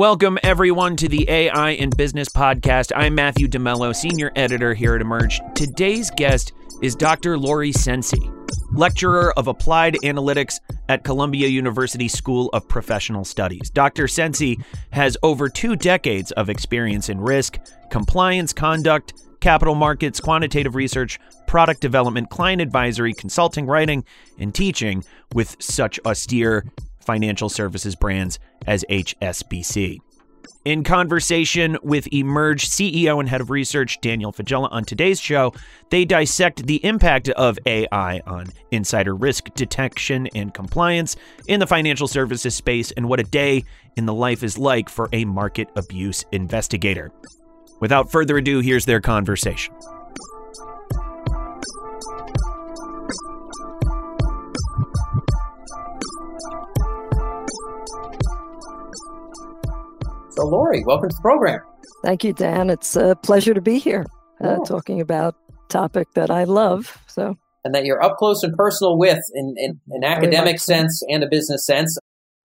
Welcome, everyone, to the AI in Business podcast. I'm Matthew DeMello, Senior Editor here at Emerj. Today's guest is Dr. Lori Cenci, lecturer of applied analytics at Columbia University School of Professional Studies. Dr. Cenci has over two decades of experience in risk, compliance conduct, capital markets, quantitative research, product development, client advisory, consulting, writing, and teaching with such austere financial services brands as HSBC. In conversation with Emerj CEO and head of research Daniel Faggella on today's show, they dissect the impact of AI on insider risk detection and compliance in the financial services space and what a day in the life is like for a market abuse investigator. Without further ado, here's their conversation. So, Lori, welcome to the program. Thank you, Dan. It's a pleasure to be here uh, talking about topic that I love. So, and that you're up close and personal with in, in an academic sense and a business sense.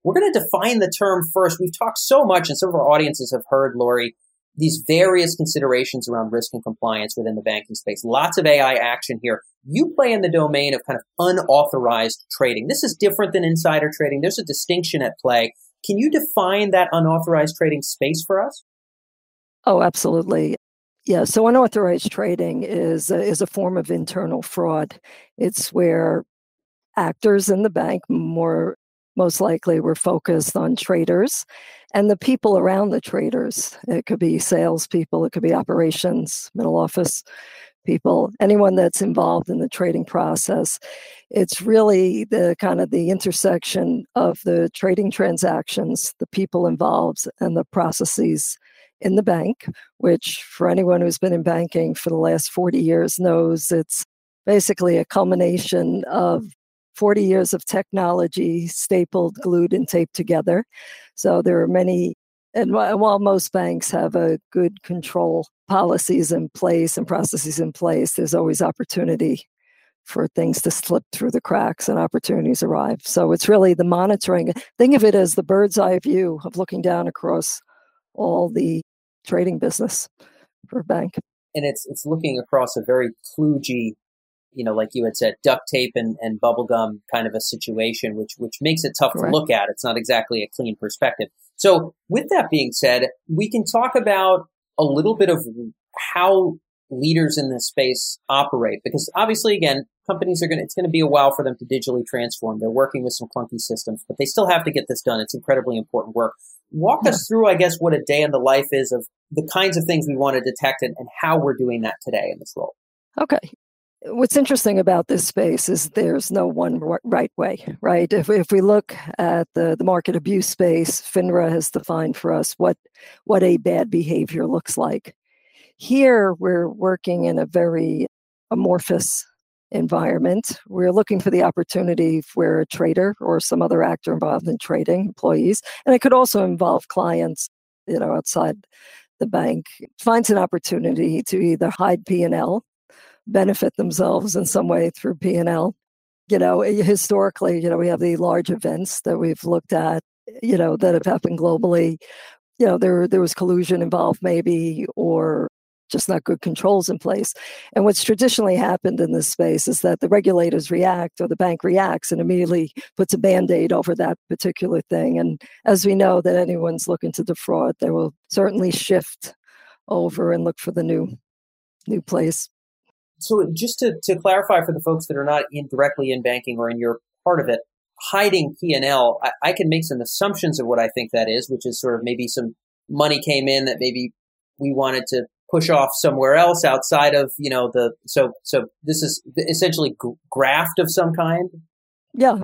We're going to define the term first. We've talked so much, and some of our audiences have heard, Lori, these various considerations around risk and compliance within the banking space. Lots of AI action here. You play in the domain of kind of unauthorized trading. This is different than insider trading. There's a distinction at play. Can you define that unauthorized trading space for us? Oh, absolutely. Yeah, so unauthorized trading is a, is a form of internal fraud. It's where actors in the bank, more most likely, were focused on traders and the people around the traders. It could be salespeople, it could be operations, middle office people, anyone that's involved in the trading process. It's really the kind of the intersection of the trading transactions, the people involved, and the processes in the bank, which for anyone who's been in banking for the last 40 years knows it's basically a culmination of 40 years of technology stapled, glued, and taped together. So there are many and while most banks have a good control policies in place and processes in place, there's always opportunity for things to slip through the cracks and opportunities arrive. So it's really the monitoring. Think of it as the bird's eye view of looking down across all the trading business for a bank. And it's it's looking across a very kludgy, you know, like you had said, duct tape and, and bubble gum kind of a situation, which which makes it tough Correct. to look at. It's not exactly a clean perspective. So with that being said, we can talk about a little bit of how leaders in this space operate because obviously again companies are going to it's going to be a while for them to digitally transform they're working with some clunky systems but they still have to get this done it's incredibly important work walk yeah. us through i guess what a day in the life is of the kinds of things we want to detect and, and how we're doing that today in this role okay what's interesting about this space is there's no one right way, right? If, if we look at the, the market abuse space, FINRA has defined for us what, what a bad behavior looks like. Here, we're working in a very amorphous environment. We're looking for the opportunity where a trader or some other actor involved in trading employees, and it could also involve clients, you know, outside the bank, finds an opportunity to either hide P&L benefit themselves in some way through P&L. You know, eh, historically, you know, we have the large events that we've looked at, you know, that have happened globally. You know, there there was collusion involved maybe or just not good controls in place. And what's traditionally happened in this space is that the regulators react or the bank reacts and immediately puts a band-aid over that particular thing. And as we know that anyone's looking to defraud, they will certainly shift over and look for the new new place so just to, to clarify for the folks that are not in directly in banking or in your part of it, hiding P&L, I, I can make some assumptions of what I think that is, which is sort of maybe some money came in that maybe we wanted to push off somewhere else outside of, you know, the, so, so this is essentially graft of some kind. Yeah.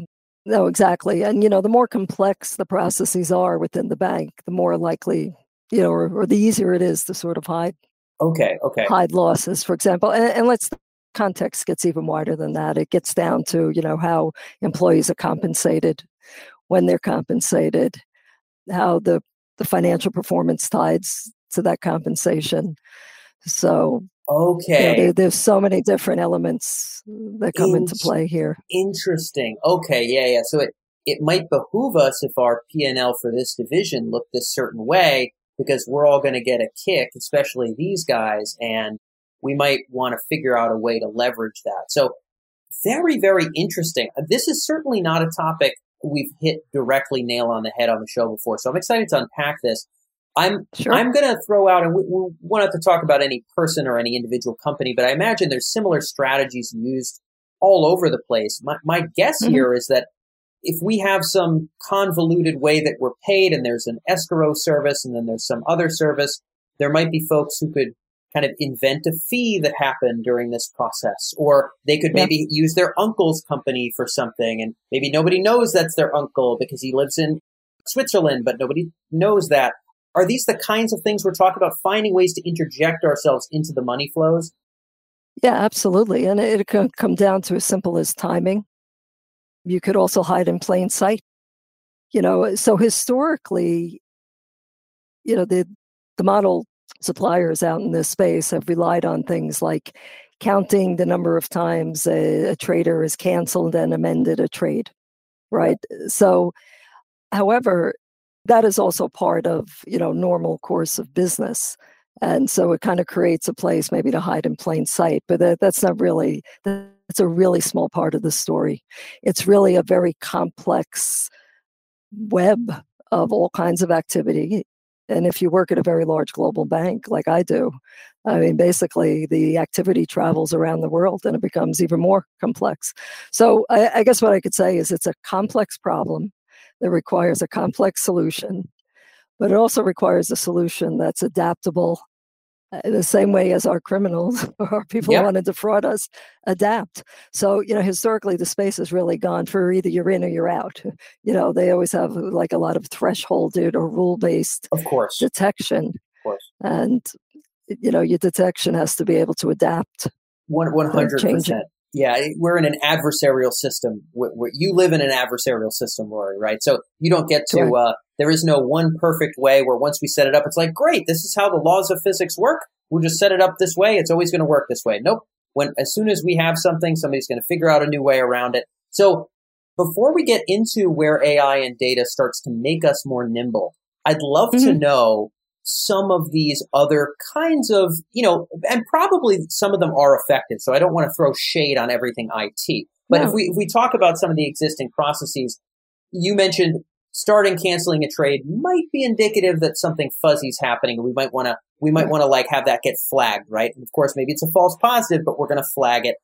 No, exactly. And, you know, the more complex the processes are within the bank, the more likely, you know, or, or the easier it is to sort of hide Okay, okay. Hide losses, for example. And, and let's context gets even wider than that. It gets down to, you know, how employees are compensated, when they're compensated, how the, the financial performance ties to that compensation. So Okay. You know, there, there's so many different elements that come In- into play here. Interesting. Okay. Yeah. Yeah. So it, it might behoove us if our P&L for this division looked this certain way because we're all going to get a kick, especially these guys, and we might want to figure out a way to leverage that. So very, very interesting. Uh, this is certainly not a topic we've hit directly nail on the head on the show before. So I'm excited to unpack this. I'm sure. I'm going to throw out, and we, we won't have to talk about any person or any individual company, but I imagine there's similar strategies used all over the place. My, my guess mm-hmm. here is that if we have some convoluted way that we're paid and there's an escrow service and then there's some other service, there might be folks who could kind of invent a fee that happened during this process. Or they could maybe yeah. use their uncle's company for something and maybe nobody knows that's their uncle because he lives in Switzerland, but nobody knows that. Are these the kinds of things we're talking about? Finding ways to interject ourselves into the money flows? Yeah, absolutely. And it can come down to as simple as timing. You could also hide in plain sight. You know, so historically, you know, the the model suppliers out in this space have relied on things like counting the number of times a, a trader has canceled and amended a trade, right? So, however, that is also part of you know normal course of business and so it kind of creates a place maybe to hide in plain sight but that, that's not really that's a really small part of the story. It's really a very complex web of all kinds of activity and if you work at a very large global bank like i do i mean basically the activity travels around the world and it becomes even more complex. So I, I guess what i could say is it's a complex problem that requires a complex solution, but it also requires a solution that's adaptable uh, the same way as our criminals or our people yep. who want to defraud us adapt. So, you know, historically the space has really gone for either you're in or you're out. You know, they always have like a lot of thresholded or rule based of course detection. Of course. And you know, your detection has to be able to adapt. One one hundred percent. Yeah, we're in an adversarial system. you live in an adversarial system, Lori, right? So you don't get to. Uh, there is no one perfect way where once we set it up, it's like great. This is how the laws of physics work. We'll just set it up this way. It's always going to work this way. Nope. When as soon as we have something, somebody's going to figure out a new way around it. So before we get into where AI and data starts to make us more nimble, I'd love mm-hmm. to know some of these other kinds of, you know, and probably some of them are effective. So I don't want to throw shade on everything IT. But no. if we if we talk about some of the existing processes, you mentioned starting canceling a trade might be indicative that something fuzzy is happening. We might want to we might want to like have that get flagged, right? And of course, maybe it's a false positive, but we're going to flag it.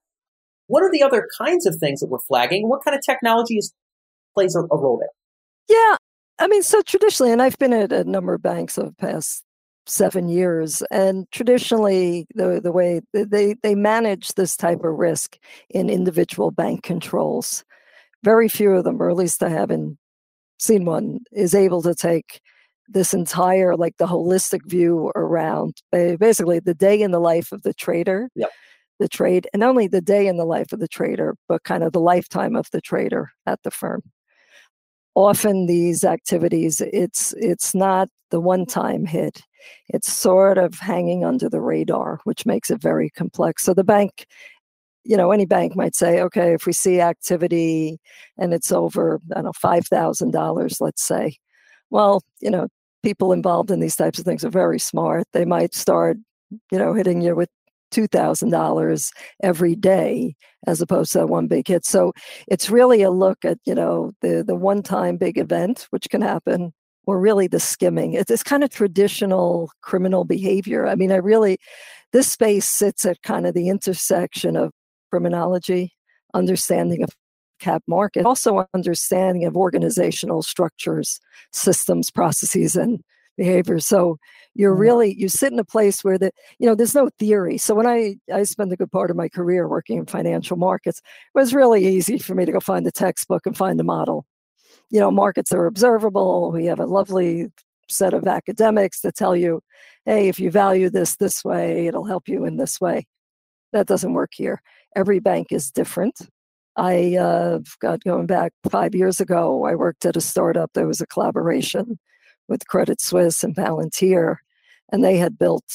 What are the other kinds of things that we're flagging? What kind of technology is, plays a, a role there? Yeah, I mean, so traditionally, and I've been at a number of banks over the past seven years, and traditionally, the the way they they manage this type of risk in individual bank controls. Very few of them, or at least I haven't seen one, is able to take this entire like the holistic view around basically the day in the life of the trader. Yep the trade and only the day in the life of the trader, but kind of the lifetime of the trader at the firm often these activities it's it's not the one time hit. It's sort of hanging under the radar which makes it very complex. So the bank you know any bank might say okay if we see activity and it's over i don't know $5000 let's say. Well you know people involved in these types of things are very smart. They might start you know hitting you with $2,000 every day as opposed to one big hit. So it's really a look at, you know, the, the one time big event, which can happen, or really the skimming. It's, it's kind of traditional criminal behavior. I mean, I really, this space sits at kind of the intersection of criminology, understanding of cap market, also understanding of organizational structures, systems, processes, and behavior. So you're mm-hmm. really you sit in a place where the you know there's no theory. So when I I spent a good part of my career working in financial markets, it was really easy for me to go find the textbook and find the model. You know, markets are observable. We have a lovely set of academics that tell you, hey, if you value this this way, it'll help you in this way. That doesn't work here. Every bank is different. I uh, got going back five years ago. I worked at a startup. There was a collaboration with Credit Suisse and Palantir, and they had built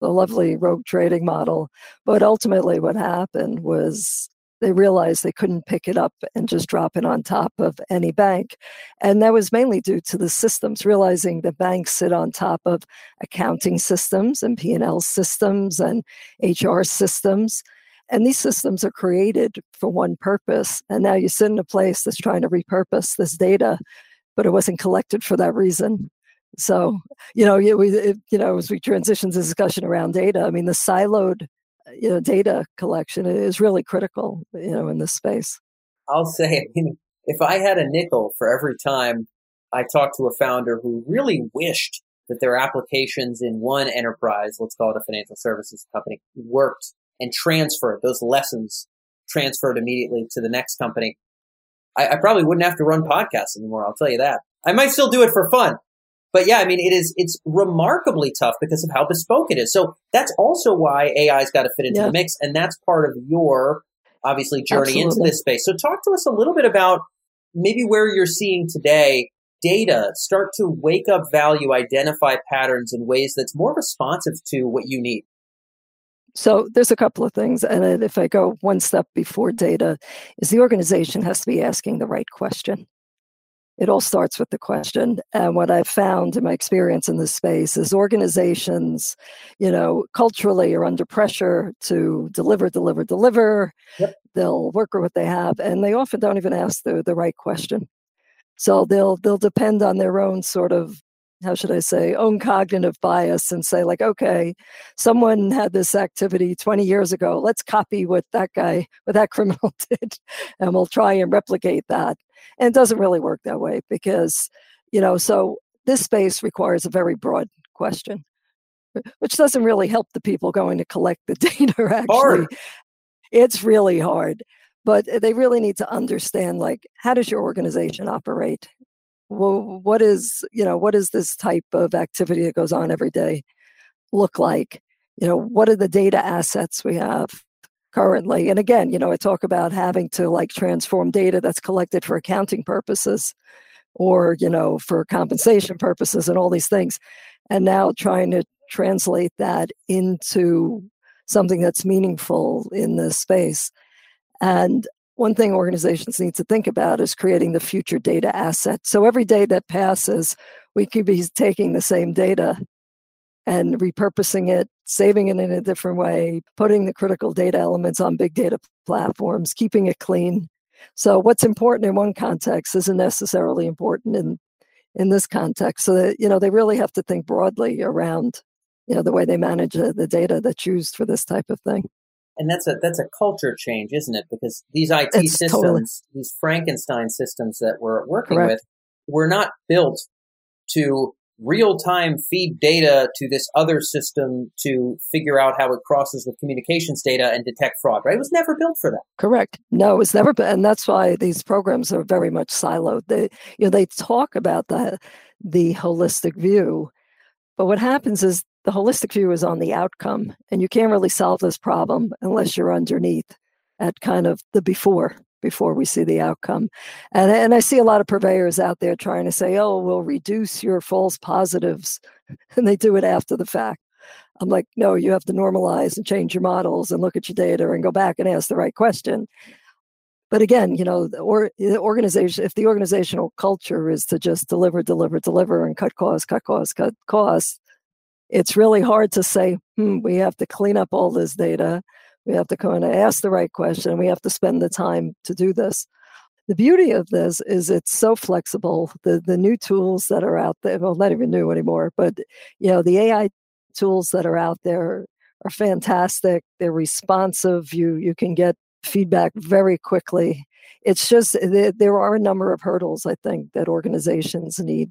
a lovely rogue trading model. But ultimately, what happened was they realized they couldn't pick it up and just drop it on top of any bank. And that was mainly due to the systems, realizing that banks sit on top of accounting systems and P&L systems and HR systems. And these systems are created for one purpose. And now you sit in a place that's trying to repurpose this data, but it wasn't collected for that reason. So, you know, we, you know, as we transition to discussion around data, I mean, the siloed you know, data collection is really critical, you know, in this space. I'll say, if I had a nickel for every time I talked to a founder who really wished that their applications in one enterprise, let's call it a financial services company, worked and transferred those lessons transferred immediately to the next company. I, I probably wouldn't have to run podcasts anymore. I'll tell you that. I might still do it for fun, but yeah, I mean, it is, it's remarkably tough because of how bespoke it is. So that's also why AI's got to fit into yeah. the mix. And that's part of your, obviously, journey Absolutely. into this space. So talk to us a little bit about maybe where you're seeing today data start to wake up value, identify patterns in ways that's more responsive to what you need. So there's a couple of things, and if I go one step before data, is the organization has to be asking the right question it all starts with the question. And what I've found in my experience in this space is organizations, you know, culturally are under pressure to deliver, deliver, deliver. Yep. They'll work with what they have, and they often don't even ask the, the right question. So they'll they'll depend on their own sort of how should I say, own cognitive bias and say, like, okay, someone had this activity 20 years ago. Let's copy what that guy, what that criminal did, and we'll try and replicate that. And it doesn't really work that way because, you know, so this space requires a very broad question, which doesn't really help the people going to collect the data, actually. Hard. It's really hard. But eh, they really need to understand, like, how does your organization operate? Well, what is you know what is this type of activity that goes on every day look like? You know what are the data assets we have currently? And again you know i talk about having to like transform data that's collected for accounting purposes or you know for compensation purposes and all these things and now trying to translate that into something that's meaningful in this space. And one thing organizations need to think about is creating the future data asset. So every day that passes, we could be taking the same data and repurposing it, saving it in a different way, putting the critical data elements on big data platforms, keeping it clean. So what's important in one context isn't necessarily important in in this context. So that you know they really have to think broadly around you know the way they manage uh, the data that's used for this type of thing and that's a that's a culture change, isn't it? Because these IT it's systems, totally. these Frankenstein systems that we're working Correct. with, were not built to real time feed data to this other system to figure out how it crosses with communications data and detect fraud. Right? It was never built for that. Correct. No, it was never, and that's why these programs are very much siloed. They you know they talk about the the holistic view, but what happens is the holistic view is on the outcome, and you can't really solve this problem unless you're underneath at kind of the before before we see the outcome. And, and I see a lot of purveyors out there trying to say, oh, we'll reduce your false positives. And they do it after the fact. I'm like, no, you have to normalize and change your models and look at your data and go back and ask the right question. But again, you know, the, or, the organization, if the organizational culture is to just deliver, deliver, deliver and cut costs, cut costs, cut costs, it's really hard to say, hmm, we have to clean up all this data. We have to kind of ask the right question. We have to spend the time to do this. The beauty of this is it's so flexible. The the new tools that are out there, well, not even new anymore, but you know, the AI tools that are out there are fantastic. They're responsive. You you can get feedback very quickly. It's just there are a number of hurdles I think that organizations need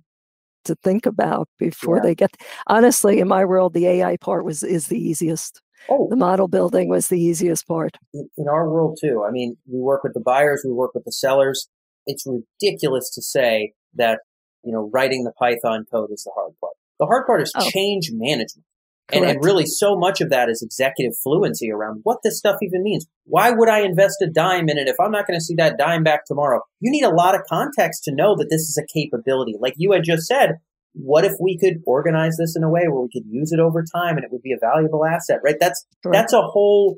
to think about before yeah. they get honestly in my world the ai part was is the easiest. Oh. The model building was the easiest part. In, our world too. I mean we work with the buyers we work with the sellers. It's ridiculous to say that you know writing the python code is the hard part. The hard part is oh. change management and, and, really, so much of that is executive fluency around what this stuff even means. Why would I invest a dime in it if I'm not going to see that dime back tomorrow? You need a lot of context to know that this is a capability. Like you had just said, what if we could organize this in a way where we could use it over time and it would be a valuable asset, right? That's, Correct. that's a whole,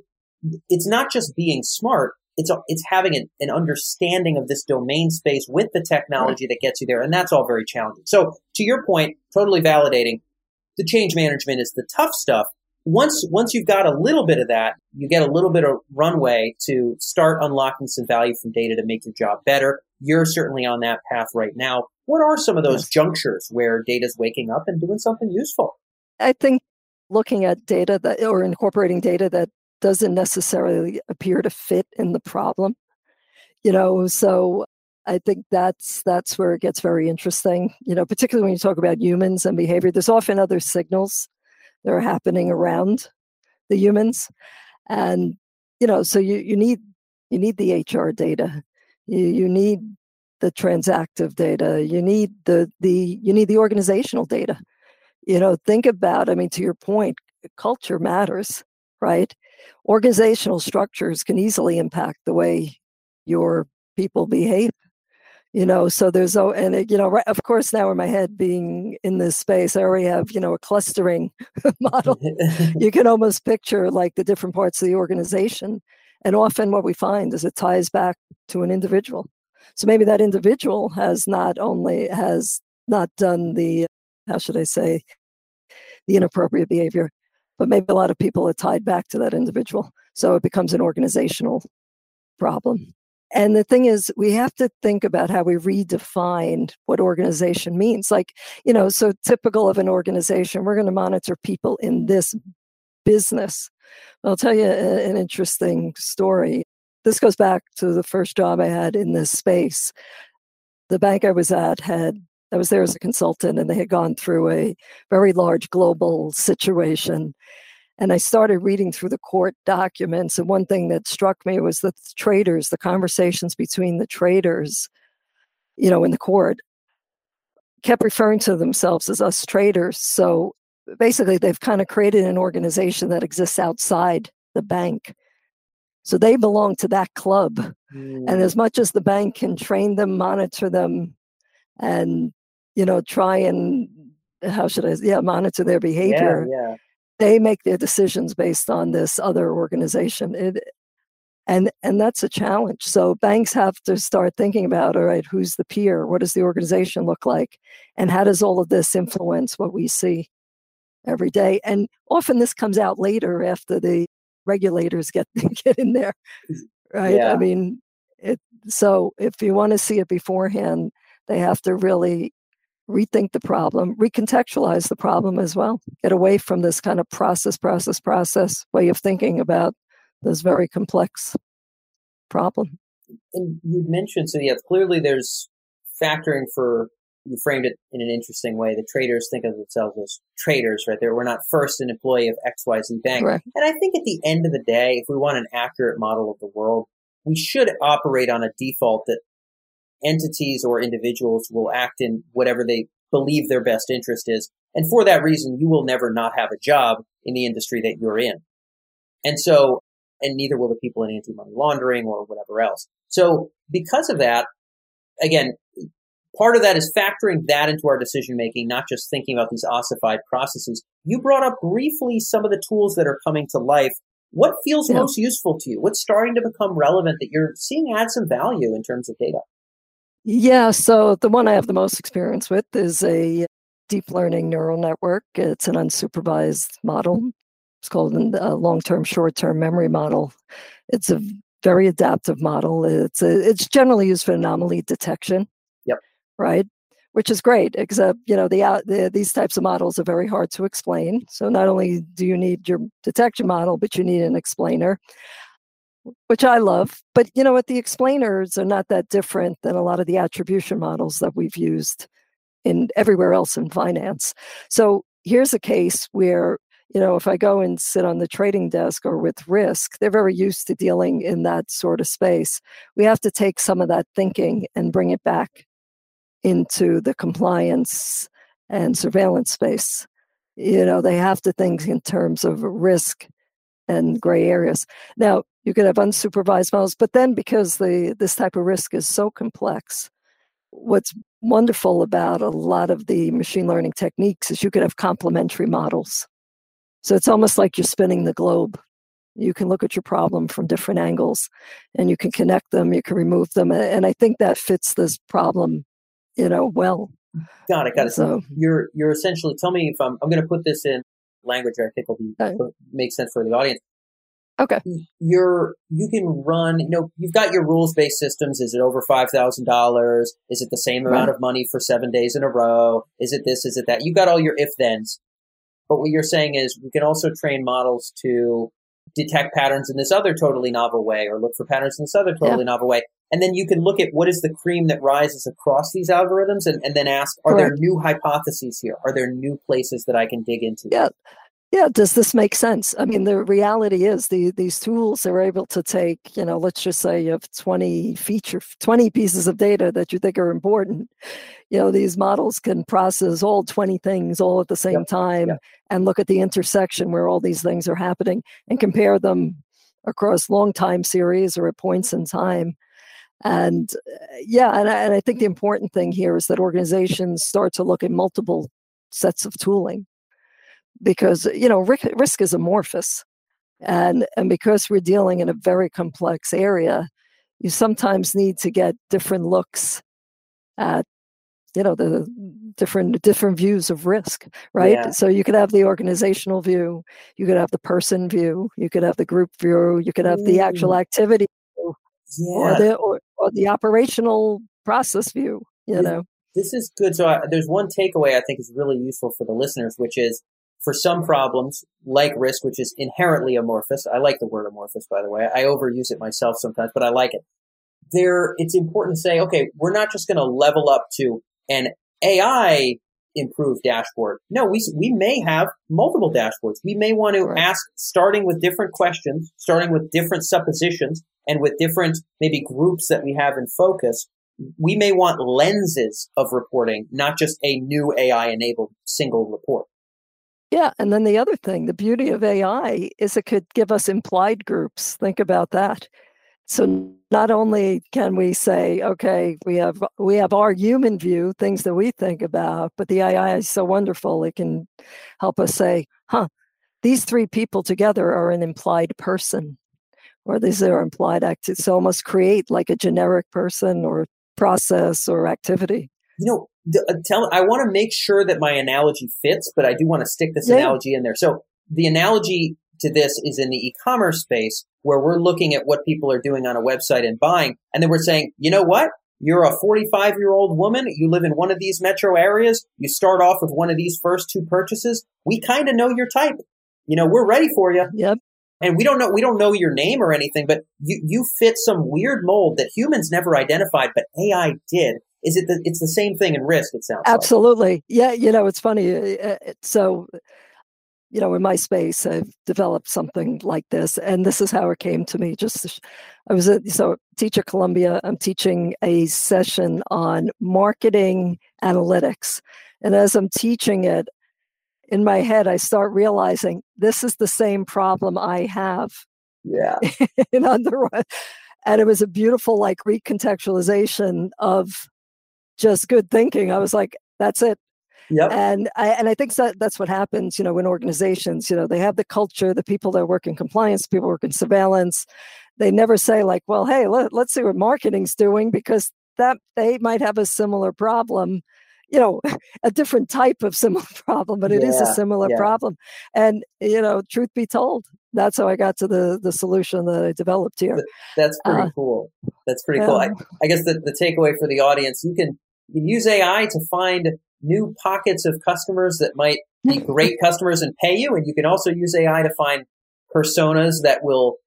it's not just being smart. it's it's having an, an understanding of this domain space with the technology that gets you there, and that's all very challenging. So to your point, totally validating. The change management is the tough stuff. Once once you've got a little bit of that, you get a little bit of runway to start unlocking some value from data to make your job better. You're certainly on that path right now. What are some of those junctures where data's waking up and doing something useful? I think looking at data that or incorporating data that doesn't necessarily appear to fit in the problem you know so i think that's that's where it gets very interesting you know particularly when you talk about humans and behavior. There's often other signals that are happening around the humans. And you know so you you need you need the hr data. You you need the transactive data. You need the the you need the organizational data. You know think about i mean to your point culture matters right? Organizational structures can easily impact the way your people behave you know so there's oh and it, you know right, of course now in my head being in this space i already have you know a clustering model you can almost picture like the different parts of the organization and often what we find is it ties back to an individual so maybe that individual has not only has not done the how should i say the inappropriate behavior but maybe a lot of people are tied back to that individual. So it becomes an organizational problem. And the thing is, we have to think about how we redefine what organization means. Like, you know, so typical of an organization, we're going to monitor people in this business. I'll tell you an interesting story. This goes back to the first job I had in this space. The bank I was at had I was there as a consultant, and they had gone through a very large global situation. And I started reading through the court documents. And one thing that struck me was that the traders, the conversations between the traders, you know, in the court, kept referring to themselves as us traders. So basically, they've kind of created an organization that exists outside the bank. So they belong to that club. Mm. And as much as the bank can train them, monitor them, and you know, try and how should I yeah, monitor their behavior. Yeah, yeah. They make their decisions based on this other organization. It, and and that's a challenge. So banks have to start thinking about all right, who's the peer? What does the organization look like? And how does all of this influence what we see every day? And often this comes out later after the regulators get get in there. Right? Yeah. I mean, it so if you want to see it beforehand, they have to really rethink the problem, recontextualize the problem as well, get away from this kind of process, process, process way of thinking about this very complex problem. And you mentioned, so yeah, clearly there's factoring for, you framed it in an interesting way. The traders think of themselves as traders, right? There, we're not first an employee of XYZ Bank. Right. And I think at the end of the day, if we want an accurate model of the world, we should operate on a default that entities or individuals will act in whatever they believe their best interest is. And for that reason, you will never not have a job in the industry that you're in. And so, and neither will the people in anti-money laundering or whatever else. So because of that, again, part of that is factoring that into our decision making, not just thinking about these ossified processes. You brought up briefly some of the tools that are coming to life. What feels yeah. most useful to you? What's starting to become relevant that you're seeing add some value in terms of data? Yeah, so the one I have the most experience with is a deep learning neural network. It's an unsupervised model. It's called a long-term, short-term memory model. It's a very adaptive model. It's a, it's generally used for anomaly detection. Yep. Right, which is great. Except you know the, uh, the these types of models are very hard to explain. So not only do you need your detection model, but you need an explainer which I love. But you know what? The explainers are not that different than a lot of the attribution models that we've used in everywhere else in finance. So here's a case where you know if I go and sit on the trading desk or with risk, they're very used to dealing in that sort of space. We have to take some of that thinking and bring it back into the compliance and surveillance space. You know, they have to think in terms of risk and gray areas. Now, you could have unsupervised models, but then because the this type of risk is so complex, what's wonderful about a lot of the machine learning techniques is you could have complementary models. So it's almost like you're spinning the globe. You can look at your problem from different angles and you can connect them, you can remove them. And I think that fits this problem, you know, well. Got it, got it. So you're you're essentially tell me if I'm I'm gonna put this in language I think will be okay. make sense for the audience. Okay. You're you can run. You know, you've got your rules based systems. Is it over five thousand dollars? Is it the same amount of money for seven days in a row? Is it this? Is it that? You've got all your if thens. But what you're saying is we can also train models to detect patterns in this other totally novel way, or look for patterns in this other totally yeah. novel way. And then you can look at what is the cream that rises across these algorithms and, and then ask, are Correct. there new hypotheses here? Are there new places that I can dig into? Yeah yeah does this make sense i mean the reality is the, these tools are able to take you know let's just say you have 20 feature 20 pieces of data that you think are important you know these models can process all 20 things all at the same time and look at the intersection where all these things are happening and compare them across long time series or at points in time and uh, yeah and I, and I think the important thing here is that organizations start to look at multiple sets of tooling because you know risk is amorphous and and because we're dealing in a very complex area you sometimes need to get different looks at you know the different different views of risk right yeah. so you could have the organizational view you could have the person view you could have the group view you could have the actual activity view, yeah. or the or, or, the operational process view you know this is good so I, there's one takeaway i think is really useful for the listeners which is for some problems, like risk, which is inherently amorphous. I like the word amorphous, by the way. I overuse it myself sometimes, but I like it. There, it's important to say, okay, we're not just going to level up to an AI improved dashboard. No, we, we may have multiple dashboards. We may want to ask, starting with different questions, starting with different suppositions, and with different maybe groups that we have in focus. We may want lenses of reporting, not just a new AI enabled single report. Yeah, and then the other thing, the beauty of AI is it could give us implied groups. Think about that. So not only can we say, okay, we have we have our human view, things that we think about, but the AI is so wonderful it can help us say, huh, these three people together are an implied person, or these are implied activities. So almost create like a generic person or process or activity. You know, uh, tell I want to make sure that my analogy fits, but I do want to stick this yeah. analogy in there. So the analogy to this is in the e-commerce space where we're looking at what people are doing on a website and buying, and then we're saying, you know what? You're a 45 year old woman. You live in one of these metro areas. You start off with one of these first two purchases. We kind of know your type. You know, we're ready for you. Yep. And we don't know, we don't know your name or anything, but you, you fit some weird mold that humans never identified, but AI did. Is it the, it's the same thing in risk? It sounds absolutely. Like. Yeah, you know, it's funny. Uh, uh, so, you know, in my space, I've developed something like this, and this is how it came to me. Just I was a so teacher Columbia. I'm teaching a session on marketing analytics, and as I'm teaching it, in my head, I start realizing this is the same problem I have. Yeah. in under, and it was a beautiful like recontextualization of just good thinking. I was like, that's it. Yep. And I and I think that that's what happens, you know, in organizations. You know, they have the culture, the people that work in compliance, people work in surveillance. They never say like, well, hey, let, let's see what marketing's doing because that they might have a similar problem you know a different type of similar problem but it yeah, is a similar yeah. problem and you know truth be told that's how i got to the the solution that i developed here that's pretty uh, cool that's pretty cool I, I, guess the, the takeaway for the audience you can you use AI to find new pockets of customers that might be great customers and pay you. And you can also use AI to find personas that will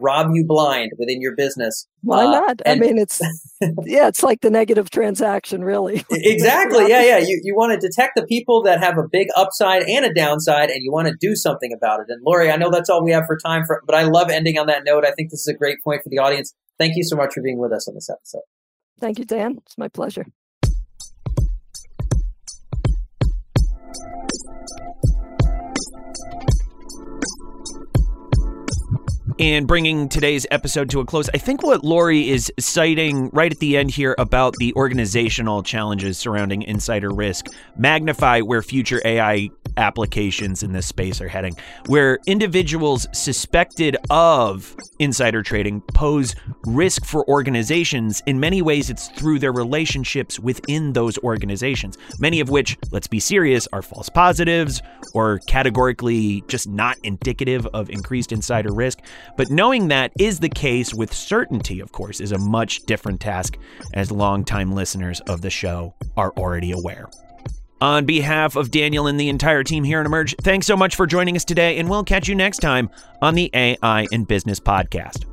rob you blind within your business. Why uh, not? I mean, it's yeah, it's like the negative transaction, really. exactly. Yeah, yeah. You you want to detect the people that have a big upside and a downside, and you want to do something about it. And Lori, I know that's all we have for time for, but I love ending on that note. I think this is a great point for the audience. Thank you so much for being with us on this episode. Thank you, Dan. It's my pleasure. And bringing today's episode to a close, I think what Lori is citing right at the end here about the organizational challenges surrounding insider risk magnify where future AI applications in this space are heading, where individuals suspected of insider trading pose risk for organizations. In many ways, it's through their relationships within those organizations, many of which, let's be serious, are false positives or categorically just not indicative of increased insider risk. But knowing that is the case with certainty, of course, is a much different task, as longtime listeners of the show are already aware. On behalf of Daniel and the entire team here at Emerj, thanks so much for joining us today, and we'll catch you next time on the AI in Business podcast.